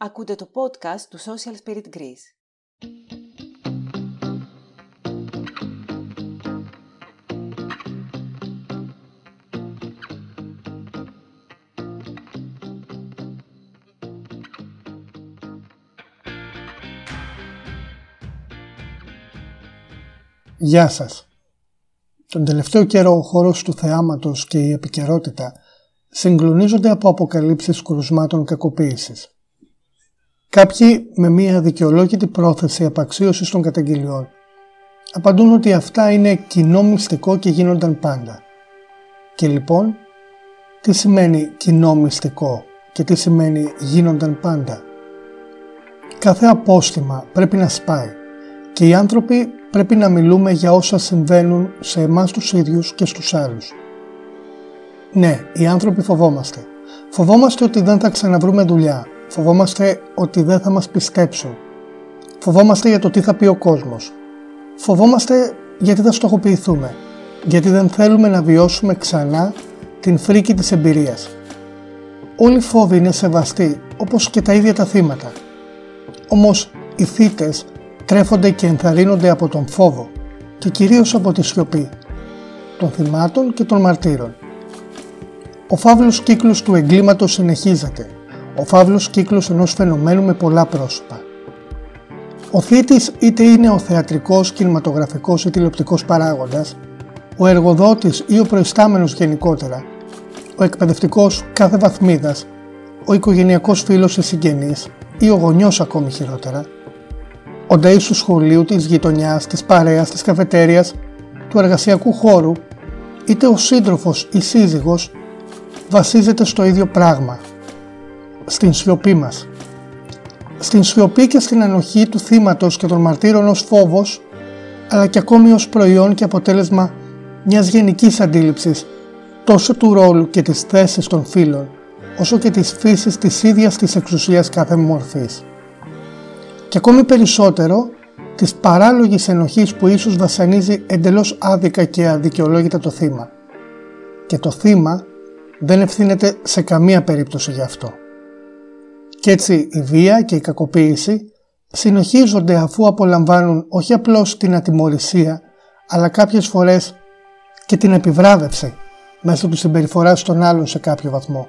Ακούτε το podcast του Social Spirit Greece. Γεια σας. Τον τελευταίο καιρό ο χώρος του θεάματος και η επικαιρότητα συγκλονίζονται από αποκαλύψεις κρουσμάτων κακοποίησης. Κάποιοι με μια δικαιολόγητη πρόθεση απαξίωσης των καταγγελιών απαντούν ότι αυτά είναι κοινό μυστικό και γίνονταν πάντα. Και λοιπόν, τι σημαίνει κοινό μυστικό και τι σημαίνει γίνονταν πάντα; Κάθε απόστημα πρέπει να σπάει και οι άνθρωποι πρέπει να μιλούμε για όσα συμβαίνουν σε εμάς τους ίδιους και στους άλλους. Ναι, οι άνθρωποι φοβόμαστε. Φοβόμαστε ότι δεν θα ξαναβρούμε δουλειά. Φοβόμαστε ότι δεν θα μας πιστέψουν. Φοβόμαστε για το τι θα πει ο κόσμος. Φοβόμαστε γιατί θα στοχοποιηθούμε. Γιατί δεν θέλουμε να βιώσουμε ξανά την φρίκη της εμπειρίας. Όλοι οι φόβοι είναι σεβαστοί, όπως και τα ίδια τα θύματα. Όμως οι θύτες τρέφονται και ενθαρρύνονται από τον φόβο και κυρίως από τη σιωπή των θυμάτων και των μαρτύρων. Ο φαύλος κύκλος του εγκλήματος συνεχίζεται, ο φαύλος κύκλος ενός φαινομένου με πολλά πρόσωπα. Ο θήτης είτε είναι ο θεατρικός, κινηματογραφικός ή τηλεοπτικός παράγοντας, ο εργοδότης ή ο προϊστάμενος γενικότερα, ο εκπαιδευτικός κάθε βαθμίδας, ο οικογενειακός φίλος ή συγγενής ή ο γονιός ακόμη χειρότερα, ο νταΐς του σχολείου, της γειτονιάς, της παρέας, της καφετέριας, του εργασιακού χώρου, είτε ο σύντροφος ή σύζυγος βασίζεται στο ίδιο πράγμα, στην σιωπή μας. Στην σιωπή και στην ανοχή του θύματος και των μαρτύρων ως φόβος, αλλά και ακόμη ως προϊόν και αποτέλεσμα μιας γενικής αντίληψης τόσο του ρόλου και της θέσης των φίλων, όσο και της φύσης της ίδιας της εξουσίας κάθε μορφής. Και ακόμη περισσότερο της παράλογης ενοχής που ίσως βασανίζει εντελώς άδικα και αδικαιολόγητα το θύμα. Και το θύμα δεν ευθύνεται σε καμία περίπτωση γι' αυτό. Κι έτσι η βία και η κακοποίηση συνοχίζονται αφού απολαμβάνουν όχι απλώς την ατιμορρησία αλλά κάποιες φορές και την επιβράβευση μέσω του συμπεριφοράς των άλλων σε κάποιο βαθμό.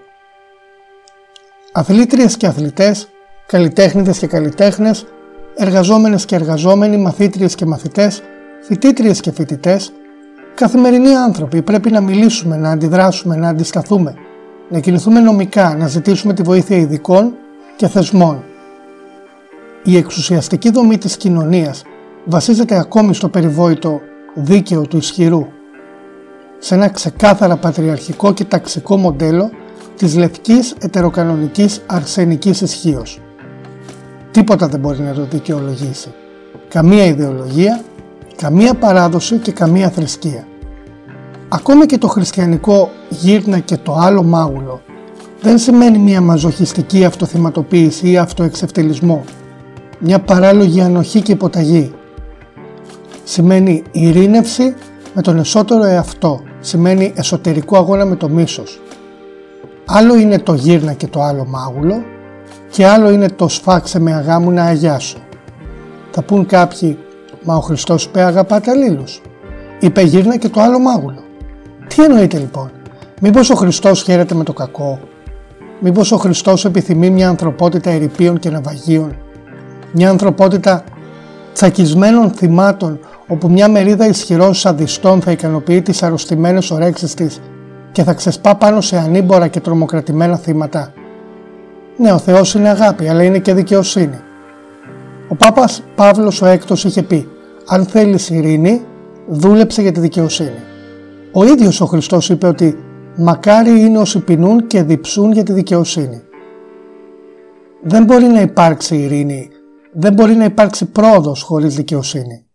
Αθλήτριες και αθλητές, καλλιτέχνηδες και καλλιτέχνες, εργαζόμενες και εργαζόμενοι, μαθήτριες και μαθητές, φοιτήτριες και φοιτητές Καθημερινοί άνθρωποι πρέπει να μιλήσουμε, να αντιδράσουμε, να αντισταθούμε, να κινηθούμε νομικά, να ζητήσουμε τη βοήθεια ειδικών και θεσμών. Η εξουσιαστική δομή της κοινωνίας βασίζεται ακόμη στο περιβόητο δίκαιο του ισχυρού, σε ένα ξεκάθαρα πατριαρχικό και ταξικό μοντέλο της λευκής ετεροκανονικής αρσενικής ισχύως. Τίποτα δεν μπορεί να το δικαιολογήσει. Καμία ιδεολογία, καμία παράδοση και καμία θρησκεία. Ακόμα και το χριστιανικό γύρνα και το άλλο μάγουλο δεν σημαίνει μια μαζοχιστική αυτοθυματοποίηση ή αυτοεξευτελισμό, μια παράλογη ανοχή και υποταγή. Σημαίνει ειρήνευση με τον εσωτερικό εαυτό, σημαίνει εσωτερικό αγώνα με το μίσος. Άλλο είναι το γύρνα και το άλλο μάγουλο και άλλο είναι το σφάξε με αγάμου να αγιάσω. Θα πούν κάποιοι, μα ο Χριστός είπε αγαπάτε αλλήλους. Είπε γύρνα και το άλλο μάγουλο. Τι εννοείται λοιπόν, μήπως ο Χριστός χαίρεται με το κακό, μήπως ο Χριστός επιθυμεί μια ανθρωπότητα ερηπείων και ναυαγίων, μια ανθρωπότητα τσακισμένων θυμάτων όπου μια μερίδα ισχυρών σαδιστών θα ικανοποιεί τις αρρωστημένες ορέξεις της και θα ξεσπά πάνω σε ανήμπορα και τρομοκρατημένα θύματα; Ναι, ο Θεός είναι αγάπη, αλλά είναι και δικαιοσύνη. Ο Πάπας Παύλος ο Έκτος είχε πει «Αν θέλεις ειρήνη, δούλεψε για τη δικαιοσύνη». Ο ίδιος ο Χριστός είπε ότι «Μακάρι είναι όσοι πεινούν και διψούν για τη δικαιοσύνη». Δεν μπορεί να υπάρξει ειρήνη, δεν μπορεί να υπάρξει πρόοδος χωρίς δικαιοσύνη.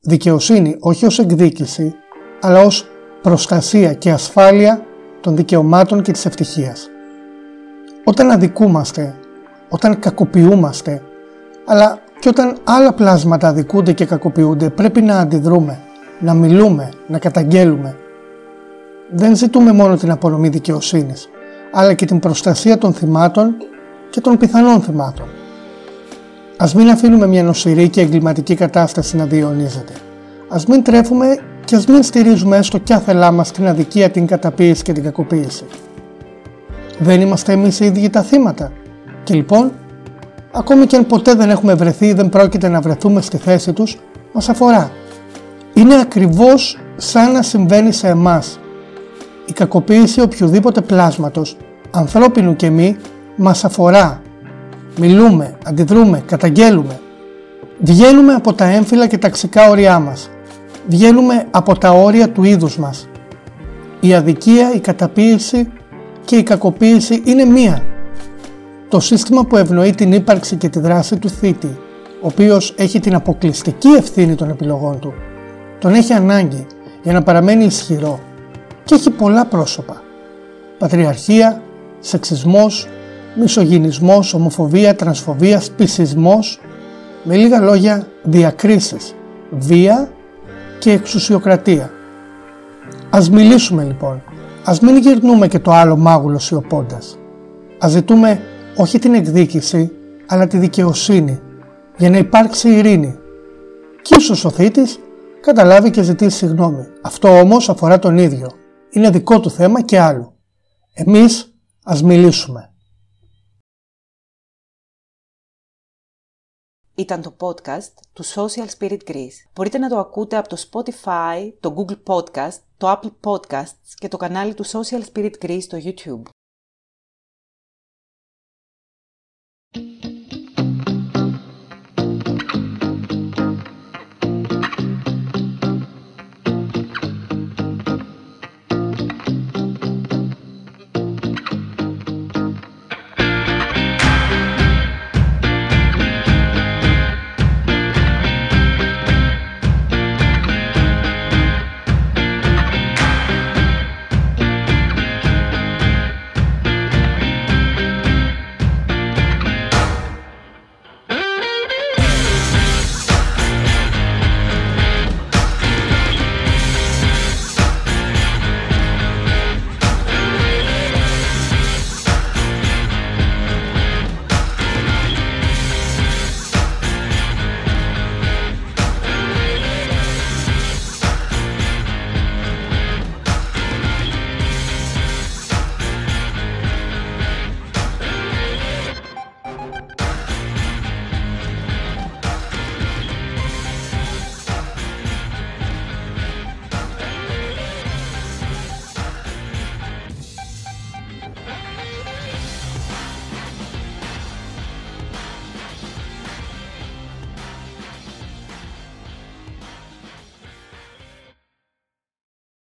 Δικαιοσύνη όχι ως εκδίκηση, αλλά ως προστασία και ασφάλεια των δικαιωμάτων και της ευτυχίας. Όταν αδικούμαστε, όταν κακοποιούμαστε, αλλά και όταν άλλα πλάσματα αδικούνται και κακοποιούνται, πρέπει να αντιδρούμε να μιλούμε, να καταγγέλουμε. Δεν ζητούμε μόνο την απονομή δικαιοσύνης, αλλά και την προστασία των θυμάτων και των πιθανών θυμάτων. Ας μην αφήνουμε μια νοσηρή και εγκληματική κατάσταση να διαιωνίζεται. Ας μην τρέφουμε και ας μην στηρίζουμε έστω κι άθελά μας την αδικία, την καταποίηση και την κακοποίηση. Δεν είμαστε εμείς οι ίδιοι τα θύματα. Και λοιπόν, ακόμη και αν ποτέ δεν έχουμε βρεθεί ή δεν πρόκειται να βρεθούμε στη θέση τους, μας αφορά. Είναι ακριβώς σαν να συμβαίνει σε εμάς. Η κακοποίηση οποιοδήποτε πλάσματος, ανθρώπινου και μη, μας αφορά. Μιλούμε, αντιδρούμε, καταγγέλουμε. Βγαίνουμε από τα έμφυλα και ταξικά όρια μας. Βγαίνουμε από τα όρια του είδους μας. Η αδικία, η καταποίηση και η κακοποίηση είναι μία. Το σύστημα που ευνοεί την ύπαρξη και τη δράση του θήτη, ο οποίος έχει την αποκλειστική ευθύνη των επιλογών του, τον έχει ανάγκη για να παραμένει ισχυρό και έχει πολλά πρόσωπα. Πατριαρχία, σεξισμός, μισογυνισμός, ομοφοβία, τρανσφοβίας, σπισισμός, με λίγα λόγια διακρίσεις, βία και εξουσιοκρατία. Ας μιλήσουμε λοιπόν, ας μην γυρνούμε και το άλλο μάγουλο σιωπώντας. Ας ζητούμε όχι την εκδίκηση, αλλά τη δικαιοσύνη, για να υπάρξει ειρήνη. Και ίσως ο θήτης καταλάβει και ζητήσει συγγνώμη. Αυτό όμως αφορά τον ίδιο είναι δικό του θέμα και άλλο. Εμείς ας μιλήσουμε. Ήταν το podcast του Social Spirit Greece. Μπορείτε να το ακούτε από το Spotify, το Google Podcast, το Apple Podcasts και το κανάλι του Social Spirit Greece στο YouTube.